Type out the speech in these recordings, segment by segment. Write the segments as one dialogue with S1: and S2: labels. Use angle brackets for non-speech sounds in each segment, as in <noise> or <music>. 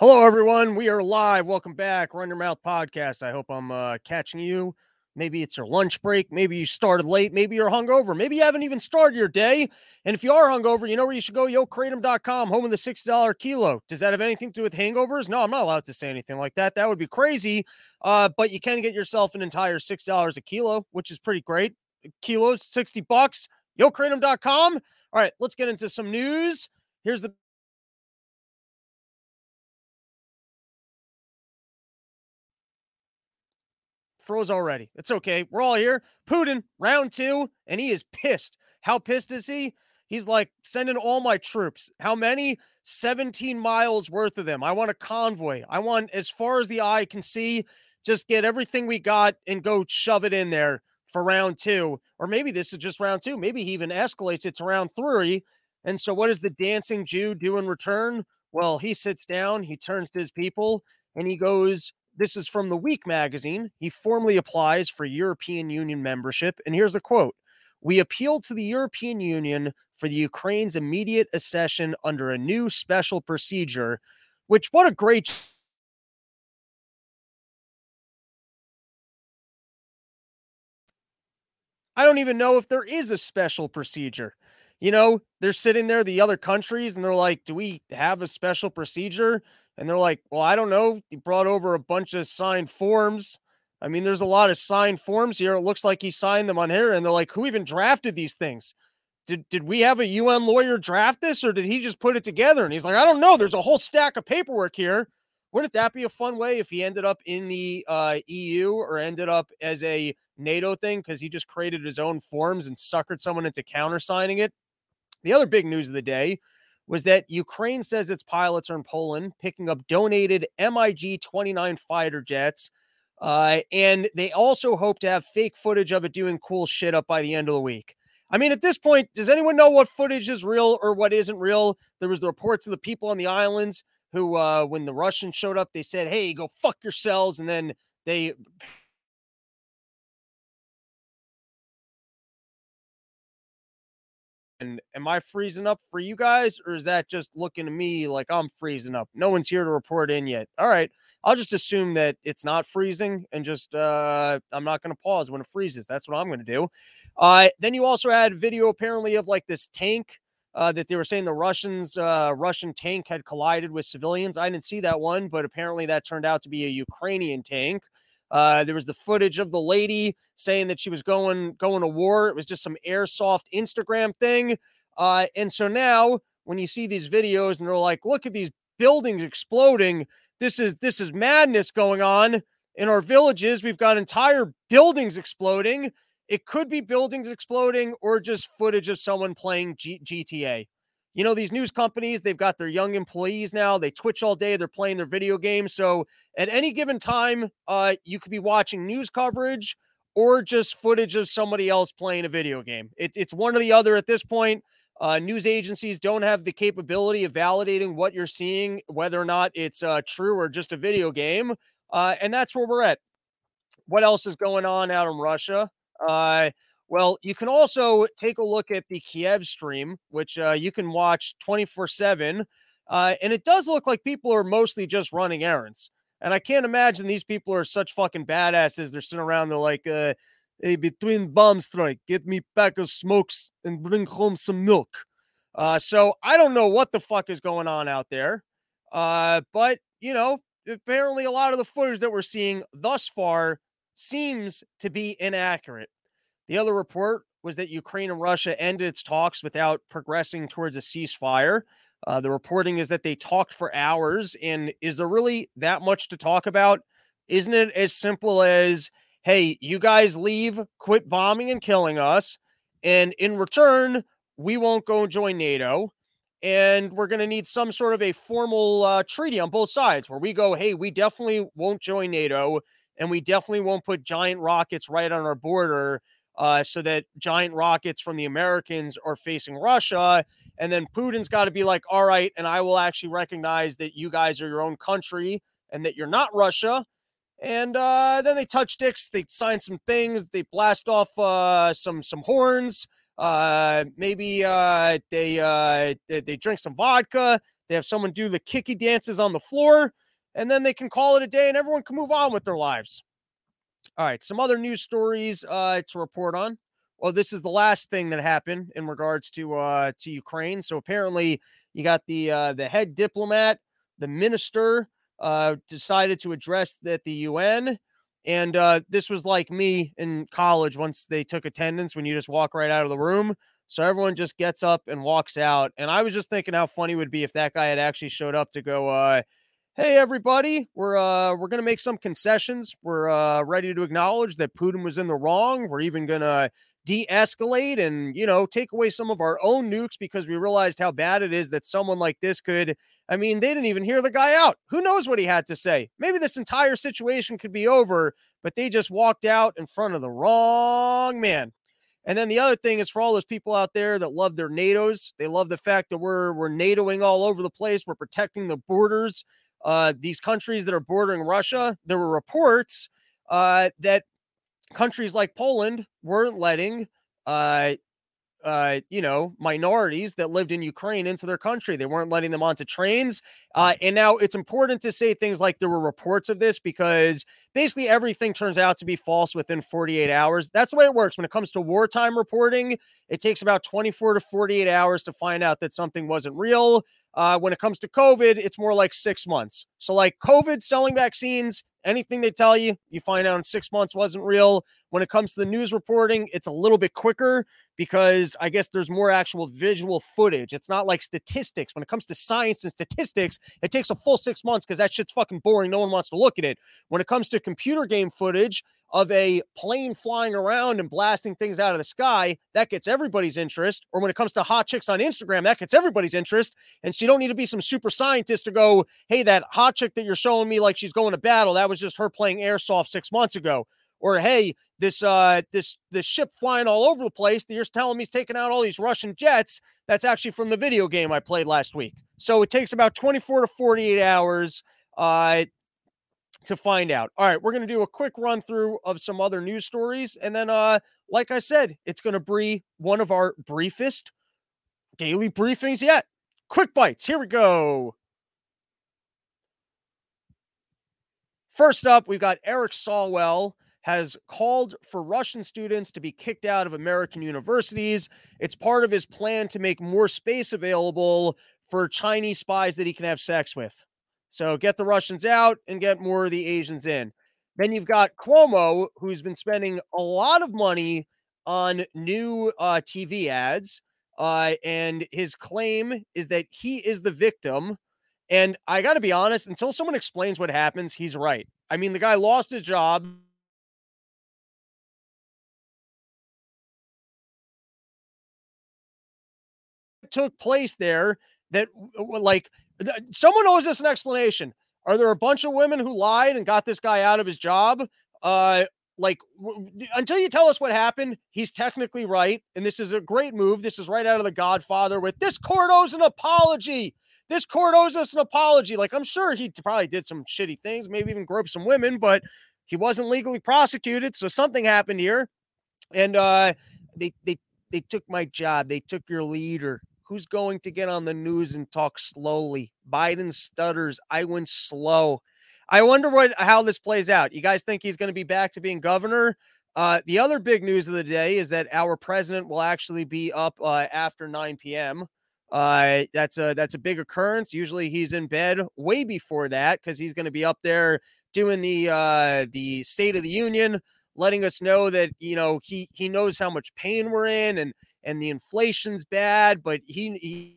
S1: Hello, everyone. We are live. Welcome back. Run Your Mouth podcast. I hope I'm uh, catching you. Maybe it's your lunch break. Maybe you started late. Maybe you're hungover. Maybe you haven't even started your day. And if you are hungover, you know where you should go? YoKratom.com, home of the $6 kilo. Does that have anything to do with hangovers? No, I'm not allowed to say anything like that. That would be crazy. Uh, but you can get yourself an entire $6 a kilo, which is pretty great. Kilos, 60 bucks. YoKratom.com. All right, let's get into some news. Here's the froze already. It's okay. We're all here. Putin, round two, and he is pissed. How pissed is he? He's like, sending all my troops. How many? 17 miles worth of them. I want a convoy. I want, as far as the eye can see, just get everything we got and go shove it in there for round two. Or maybe this is just round two. Maybe he even escalates it to round three. And so, what does the dancing Jew do in return? Well, he sits down, he turns to his people, and he goes, this is from the Week magazine. He formally applies for European Union membership. And here's the quote We appeal to the European Union for the Ukraine's immediate accession under a new special procedure, which, what a great. I don't even know if there is a special procedure. You know, they're sitting there, the other countries, and they're like, Do we have a special procedure? And they're like, well, I don't know. He brought over a bunch of signed forms. I mean, there's a lot of signed forms here. It looks like he signed them on here, and they're like, who even drafted these things? Did did we have a UN lawyer draft this, or did he just put it together? And he's like, I don't know. There's a whole stack of paperwork here. Wouldn't that be a fun way if he ended up in the uh, EU or ended up as a NATO thing because he just created his own forms and suckered someone into countersigning it? The other big news of the day was that Ukraine says its pilots are in Poland picking up donated MiG 29 fighter jets. Uh, and they also hope to have fake footage of it doing cool shit up by the end of the week. I mean, at this point, does anyone know what footage is real or what isn't real? There was the reports of the people on the islands who, uh, when the Russians showed up, they said, "Hey, go fuck yourselves," and then they And am I freezing up for you guys, or is that just looking to me like I'm freezing up? No one's here to report in yet. All right. I'll just assume that it's not freezing and just uh I'm not gonna pause when it freezes. That's what I'm gonna do. Uh then you also had video apparently of like this tank uh, that they were saying the Russians, uh, Russian tank had collided with civilians. I didn't see that one, but apparently that turned out to be a Ukrainian tank. Uh, there was the footage of the lady saying that she was going going to war. It was just some airsoft Instagram thing. Uh, and so now when you see these videos and they're like, look at these buildings exploding. This is this is madness going on in our villages. We've got entire buildings exploding. It could be buildings exploding or just footage of someone playing G- GTA. You know, these news companies, they've got their young employees now. They twitch all day, they're playing their video games. So at any given time, uh, you could be watching news coverage or just footage of somebody else playing a video game. It, it's one or the other at this point. Uh, news agencies don't have the capability of validating what you're seeing, whether or not it's uh, true or just a video game. Uh, and that's where we're at. What else is going on out in Russia? Uh, well, you can also take a look at the Kiev stream, which uh, you can watch 24 uh, 7. and it does look like people are mostly just running errands. And I can't imagine these people are such fucking badasses. They're sitting around, they're like, uh, hey, between bomb strike, get me pack of smokes and bring home some milk. Uh, so I don't know what the fuck is going on out there. Uh, but, you know, apparently a lot of the footage that we're seeing thus far seems to be inaccurate. The other report was that Ukraine and Russia ended its talks without progressing towards a ceasefire. Uh, the reporting is that they talked for hours. And is there really that much to talk about? Isn't it as simple as, hey, you guys leave, quit bombing and killing us. And in return, we won't go and join NATO. And we're going to need some sort of a formal uh, treaty on both sides where we go, hey, we definitely won't join NATO and we definitely won't put giant rockets right on our border uh, so that giant rockets from the Americans are facing Russia. And then Putin's got to be like, all right, and I will actually recognize that you guys are your own country and that you're not Russia. And uh, then they touch dicks, they sign some things, they blast off uh, some some horns. Uh, maybe uh, they, uh, they they drink some vodka. They have someone do the kicky dances on the floor, and then they can call it a day and everyone can move on with their lives. All right, some other news stories uh, to report on. Well, this is the last thing that happened in regards to uh, to Ukraine. So apparently, you got the uh, the head diplomat, the minister, uh, decided to address at the UN. And uh, this was like me in college once they took attendance when you just walk right out of the room. So everyone just gets up and walks out. And I was just thinking how funny it would be if that guy had actually showed up to go, uh, hey everybody, we're uh we're gonna make some concessions. We're uh ready to acknowledge that Putin was in the wrong. We're even gonna de-escalate and you know take away some of our own nukes because we realized how bad it is that someone like this could i mean they didn't even hear the guy out who knows what he had to say maybe this entire situation could be over but they just walked out in front of the wrong man and then the other thing is for all those people out there that love their NATOs, they love the fact that we're we're NATOing all over the place. We're protecting the borders. Uh, these countries that are bordering Russia, there were reports uh, that countries like Poland weren't letting uh, uh, you know, minorities that lived in Ukraine into their country. They weren't letting them onto trains. Uh, and now it's important to say things like there were reports of this because basically everything turns out to be false within 48 hours. That's the way it works. When it comes to wartime reporting, it takes about 24 to 48 hours to find out that something wasn't real. Uh, when it comes to COVID, it's more like six months. So, like COVID selling vaccines, anything they tell you, you find out in six months wasn't real. When it comes to the news reporting, it's a little bit quicker because I guess there's more actual visual footage. It's not like statistics. When it comes to science and statistics, it takes a full six months because that shit's fucking boring. No one wants to look at it. When it comes to computer game footage, of a plane flying around and blasting things out of the sky, that gets everybody's interest. Or when it comes to hot chicks on Instagram, that gets everybody's interest. And so you don't need to be some super scientist to go, hey, that hot chick that you're showing me like she's going to battle, that was just her playing airsoft six months ago. Or hey, this uh this this ship flying all over the place you're telling me he's taking out all these Russian jets. That's actually from the video game I played last week. So it takes about 24 to 48 hours uh to find out. All right, we're to do a quick run through of some other news stories. And then, uh, like I said, it's to be one of our briefest daily briefings yet. Quick bites. Here we go. First up, we've got Eric Swalwell has called for Russian students to be kicked out of American universities. It's part of his plan to make more space available for Chinese spies that he can have sex with. So get the Russians out and get more of the Asians in. Then you've got Cuomo, who's been spending a lot of money on new uh, TV ads. Uh, and his claim is that he is the victim. And I got to be honest, until someone explains what happens, he's right. I mean, the guy lost his job. Took place there that, like, someone owes us an explanation. Are there a bunch of women who lied and got this guy out of his job? Uh, like w- until you tell us what happened, he's technically right, and this is a great move. This is right out of The Godfather. With this court owes an apology. This court owes us an apology. Like I'm sure he probably did some shitty things, maybe even groped some women, but he wasn't legally prosecuted, so something happened here. And uh, they they they took my job. They took your leader who's going to get on the news and talk slowly. Biden stutters. I went slow. I wonder what how this plays out. You guys think he's going to be back to being governor? Uh, the other big news of the day is that our president will actually be up uh, after 9 p.m. Uh, that's a that's a big occurrence. Usually he's in bed way before that because he's going to be up there doing the uh, the State of the Union, letting us know that you know he he knows how much pain we're in and and the inflation's bad, but he, he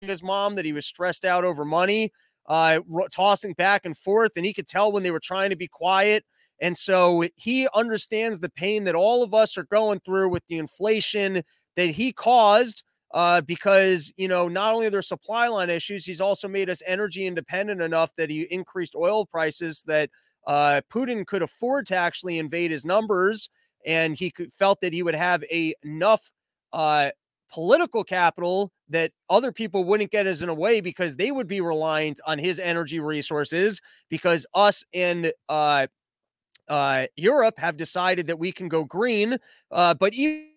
S1: his mom that he was stressed out over money, uh, tossing back and forth, and he could tell when they were trying to be quiet. And so he understands the pain that all of us are going through with the inflation that he caused. Uh, because you know, not only are there supply line issues, he's also made us energy independent enough that he increased oil prices that uh, Putin could afford to actually invade his numbers, and he could, felt that he would have a, enough uh, political capital that other people wouldn't get as in a way because they would be reliant on his energy resources because us and uh, uh, Europe have decided that we can go green, uh, but even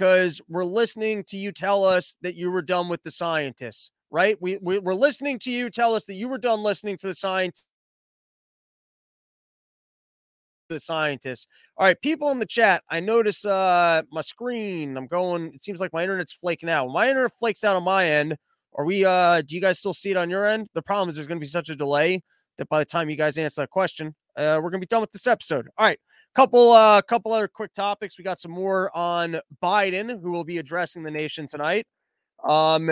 S1: because we're listening to you tell us that you were done with the scientists, right? We, we we're listening to you tell us that you were done listening to the science the scientists. All right, people in the chat, I notice uh my screen. I'm going, it seems like my internet's flaking out. My internet flakes out on my end, are we uh do you guys still see it on your end? The problem is there's gonna be such a delay that by the time you guys answer that question, uh we're gonna be done with this episode. All right. Couple uh couple other quick topics. We got some more on Biden, who will be addressing the nation tonight. Um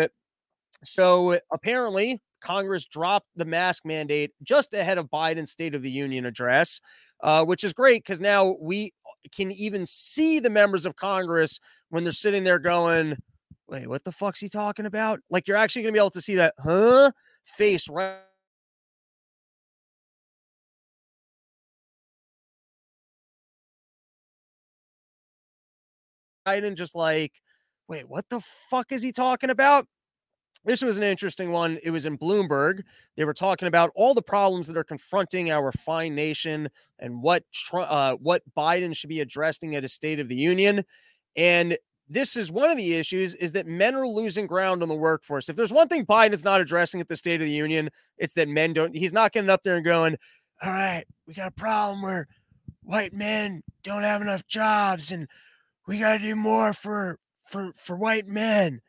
S1: so apparently Congress dropped the mask mandate just ahead of Biden's State of the Union address, uh, which is great because now we can even see the members of Congress when they're sitting there going, wait, what the fuck's he talking about? Like you're actually going to be able to see that, huh? Face right. Biden just like, wait, what the fuck is he talking about? This was an interesting one. It was in Bloomberg. They were talking about all the problems that are confronting our fine nation and what uh, what Biden should be addressing at a State of the Union. And this is one of the issues is that men are losing ground on the workforce. If there's one thing Biden is not addressing at the State of the Union, it's that men don't. He's not getting up there and going, "All right, we got a problem where white men don't have enough jobs, and we got to do more for for for white men."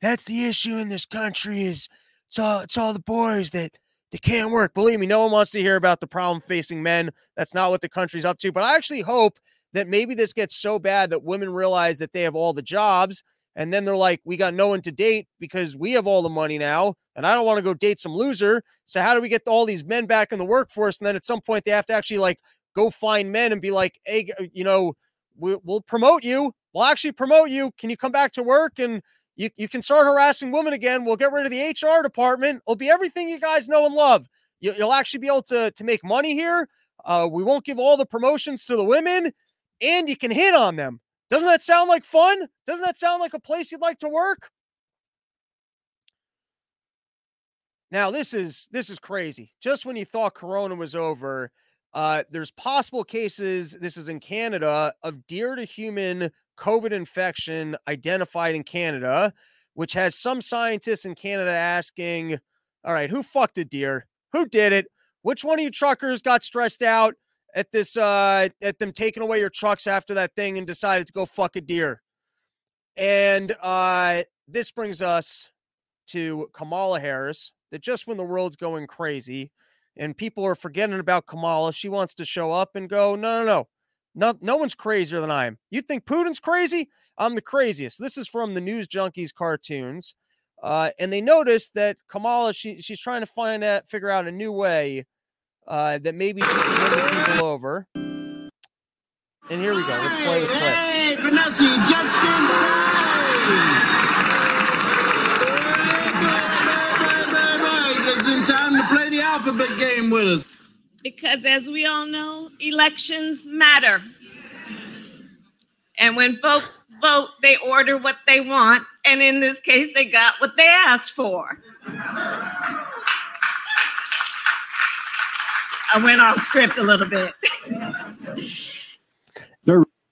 S1: That's the issue in this country is it's all it's all the boys that they can't work. Believe me, no one wants to hear about the problem facing men. That's not what the country's up to. But I actually hope that maybe this gets so bad that women realize that they have all the jobs and then they're like, we got no one to date because we have all the money now, and I don't want to go date some loser. So how do we get all these men back in the workforce? And then at some point they have to actually like go find men and be like, hey, you know, we, will promote you. We'll actually promote you. Can you come back to work and you, you can start harassing women again. We'll get rid of the HR department. It'll be everything you guys know and love. You, will actually be able to, to make money here. Uh, we won't give all the promotions to the women, and you can hit on them. Doesn't that sound like fun? Doesn't that sound like a place you'd like to work? Now this is this is crazy. Just when you thought Corona was over, uh, there's possible cases. This is in Canada of deer to human COVID infection identified in Canada, which has some scientists in Canada asking, all right, who fucked a deer? Who did it? Which one of you truckers got stressed out at this, uh, at them taking away your trucks after that thing and decided to go fuck a deer? And uh, this brings us to Kamala Harris, that just when the world's going crazy and people are forgetting about Kamala, she wants to show up and go, no, no, no. No, no one's crazier than I am. You think Putin's crazy? I'm the craziest. This is from the News Junkies cartoons. Uh, and they noticed that Kamala, she, she's trying to find out, figure out a new way uh, that maybe she can win the people over. And here we go. Let's play the clip. Hey, Vanessa, just in time.
S2: Alphabet game with us
S3: because as we all know, elections matter. And when folks vote, they order what they want. And in this case, they got what they asked for. I went off script a little bit. <laughs>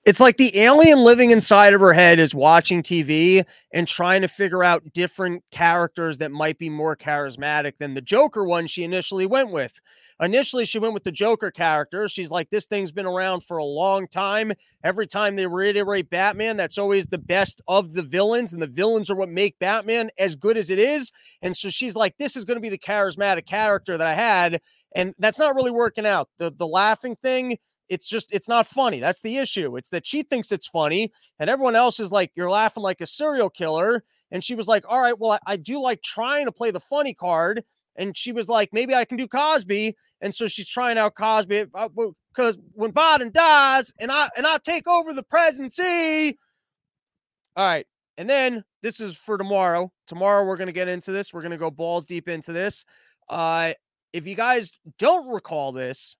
S1: it's like the alien living inside of her head is watching TV and trying to figure out different characters that might be more charismatic than the Joker one she initially went with. Initially, she went with the Joker character. She's like, this thing's been around for a long time. Every time they reiterate Batman, that's always the best of the villains, and the villains are what make Batman as good as it is. And so she's like, this is going to be the charismatic character that I had. And that's not really working out. The the laughing thing, it's just it's not funny. That's the issue. It's that she thinks it's funny, and everyone else is like, you're laughing like a serial killer. And she was like, all right, well, I, I do like trying to play the funny card and she was like, maybe I can do Cosby. And so she's trying out Cosby because uh, when Biden dies and I and I take over the presidency. All right. And then this is for tomorrow. Tomorrow we're gonna get into this. We're gonna go balls deep into this. Uh if you guys don't recall this,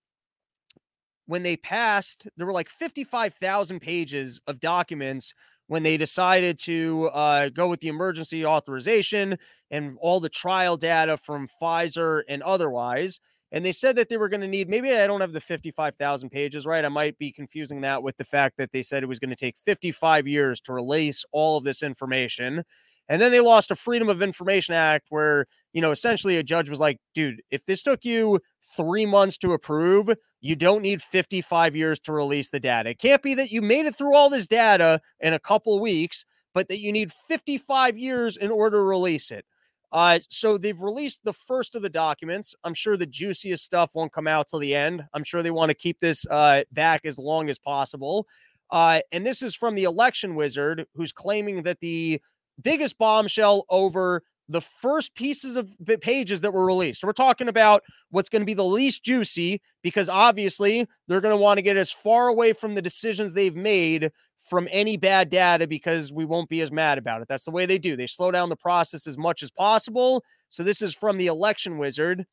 S1: when they passed, there were like 55,000 pages of documents when they decided to uh, go with the emergency authorization and all the trial data from Pfizer and otherwise. And they said that they were going to need, maybe I don't have the 55,000 pages right. I might be confusing that with the fact that they said it was going to take 55 years to release all of this information. And then they lost a Freedom of Information Act where, you know, essentially a judge was like, dude, if this took you three months to approve, you don't need 55 years to release the data. It can't be that you made it through all this data in a couple weeks, but that you need 55 years in order to release it. Uh, so they've released the first of the documents. I'm sure the juiciest stuff won't come out till the end. I'm sure they want to keep this uh, back as long as possible. Uh, and this is from the election wizard who's claiming that the biggest bombshell over the first pieces of pages that were released. So we're talking about what's going to be the least juicy because obviously they're going to want to get as far away from the decisions they've made from any bad data because we won't be as mad about it. That's the way they do. They slow down the process as much as possible. So this is from the election wizard.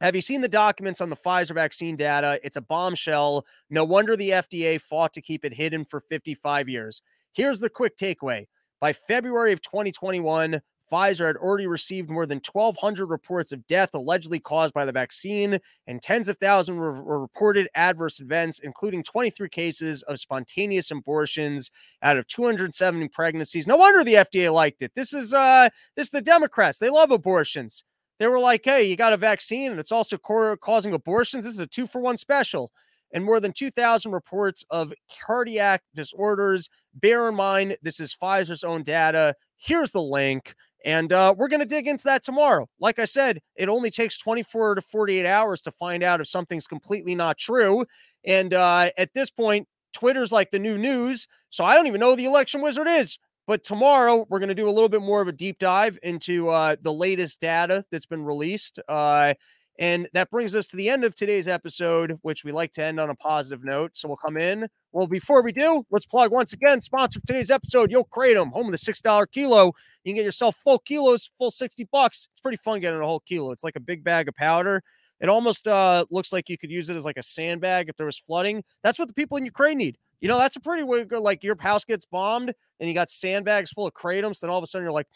S1: Have you seen the documents on the Pfizer vaccine data? It's a bombshell. No wonder the FDA fought to keep it hidden for 55 years. Here's the quick takeaway by February of 2021, Pfizer had already received more than 1,200 reports of death allegedly caused by the vaccine, and tens of thousands were, reported adverse events, including 23 cases of spontaneous abortions out of 270 pregnancies. No wonder the FDA liked it. This is uh, this is the Democrats. They love abortions. They were like, "Hey, you got a vaccine, and it's also causing abortions. This is a two for one special." And more than 2,000 reports of cardiac disorders. Bear in mind, this is Pfizer's own data. Here's the link. And uh, we're going to dig into that tomorrow. Like I said, it only takes 24 to 48 hours to find out if something's completely not true. And uh, at this point, Twitter's like the new news. So I don't even know who the election wizard is. But tomorrow, we're going to do a little bit more of a deep dive into uh, the latest data that's been released. Uh, and that brings us to the end of today's episode, which we like to end on a positive note. So we'll come in. Well, before we do, let's plug once again sponsor of today's episode, Yo Kratom, home of the $6 kilo. You can get yourself full kilos, full 60 bucks. It's pretty fun getting a whole kilo. It's like a big bag of powder. It almost uh, looks like you could use it as like a sandbag if there was flooding. That's what the people in Ukraine need. You know, that's a pretty way to go. Like your house gets bombed and you got sandbags full of kratoms. Then all of a sudden you're like,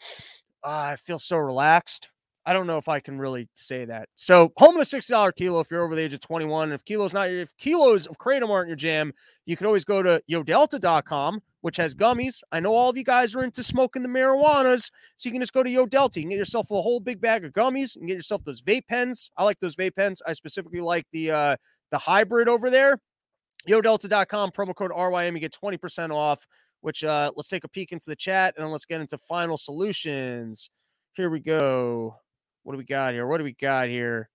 S1: oh, I feel so relaxed. I don't know if I can really say that. So, home of the six dollar kilo if you're over the age of 21. If kilos not if kilos of kratom aren't your jam, you can always go to yodelta.com, which has gummies. I know all of you guys are into smoking the marijuanas, so you can just go to Yo Delta. You can get yourself a whole big bag of gummies and get yourself those vape pens. I like those vape pens. I specifically like the uh the hybrid over there. YoDelta.com promo code RYM. You get 20% off. Which uh let's take a peek into the chat and then let's get into final solutions. Here we go. What do we got here? What do we got here?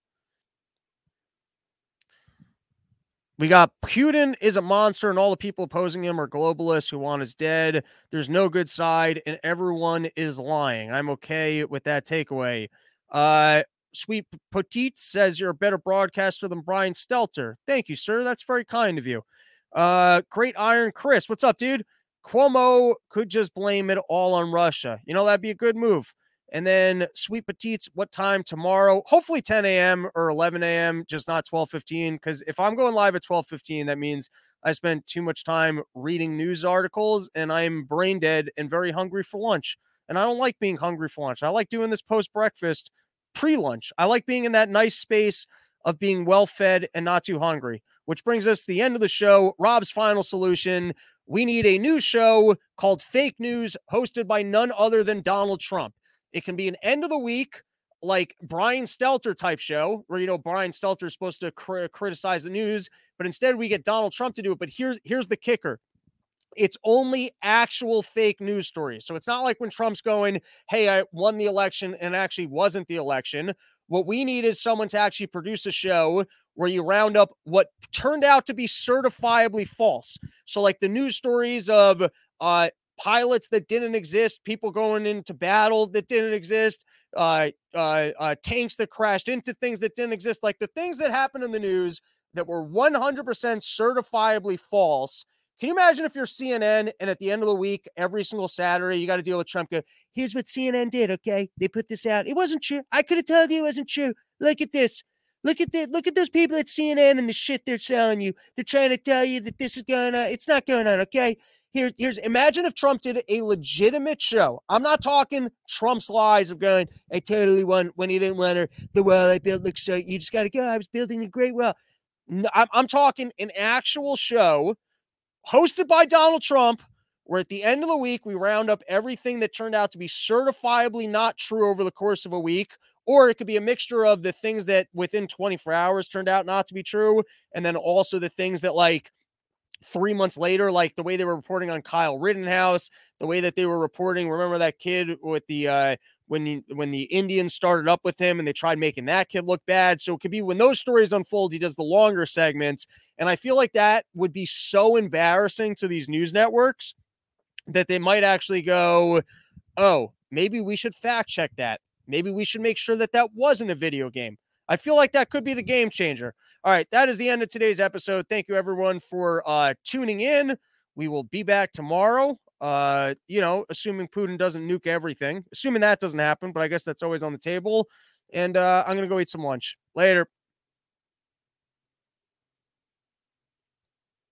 S1: We got Putin is a monster, and all the people opposing him are globalists who want us dead. There's no good side, and everyone is lying. I'm okay with that takeaway. Uh, Sweet Petite says you're a better broadcaster than Brian Stelter. Thank you, sir. That's very kind of you. Uh, Great Iron Chris, what's up, dude? Cuomo could just blame it all on Russia. You know, that'd be a good move. And then Sweet Petites, what time tomorrow? Hopefully 10 a.m. or 11 a.m., just not 12:15. Because if I'm going live at 12:15, that means I spent too much time reading news articles and I'm brain dead and very hungry for lunch. And I don't like being hungry for lunch. I like doing this post breakfast, pre lunch. I like being in that nice space of being well fed and not too hungry. Which brings us to the end of the show. Rob's final solution. We need a new show called Fake News, hosted by none other than Donald Trump. It can be an end of the week, like Brian Stelter type show, where you know Brian Stelter is supposed to cr- criticize the news, but instead we get Donald Trump to do it. But here's here's the kicker: it's only actual fake news stories. So it's not like when Trump's going, "Hey, I won the election," and actually wasn't the election. What we need is someone to actually produce a show where you round up what turned out to be certifiably false. So, like the news stories of uh, pilots that didn't exist, people going into battle that didn't exist, uh, uh, uh, tanks that crashed into things that didn't exist, like the things that happened in the news that were 100% certifiably false. Can you imagine if you're CNN and at the end of the week, every single Saturday, you got to deal with Trump? Go, here's what CNN did. Okay, they put this out. It wasn't true. I could have told you it wasn't true. Look at this. Look at that. Look at those people at CNN and the shit they're selling you. They're trying to tell you that this is going on. It's not going on. Okay. Here, here's imagine if Trump did a legitimate show. I'm not talking Trump's lies of going, I totally won when he didn't win, or The well I built looks so you just gotta go. I was building a great well. No, I'm, I'm talking an actual show hosted by Donald Trump, where at the end of the week we round up everything that turned out to be certifiably not true over the course of a week. Or it could be a mixture of the things that within 24 hours turned out not to be true, and then also the things that like three months later, like the way they were reporting on Kyle Rittenhouse, the way that they were reporting. Remember that kid with the uh, when he, when the Indians started up with him and they tried making that kid look bad. So it could be when those stories unfold, he does the longer segments, and I feel like that would be so embarrassing to these news networks that they might actually go, "Oh, maybe we should fact check that. Maybe we should make sure that that wasn't a video game." I feel like that could be the game changer. All right, that is the end of today's episode. Thank you everyone for uh, tuning in. We will be back tomorrow. Uh, you know, assuming Putin doesn't nuke everything, assuming that doesn't happen, but I guess that's always on the table. And uh, I'm gonna go eat some lunch later.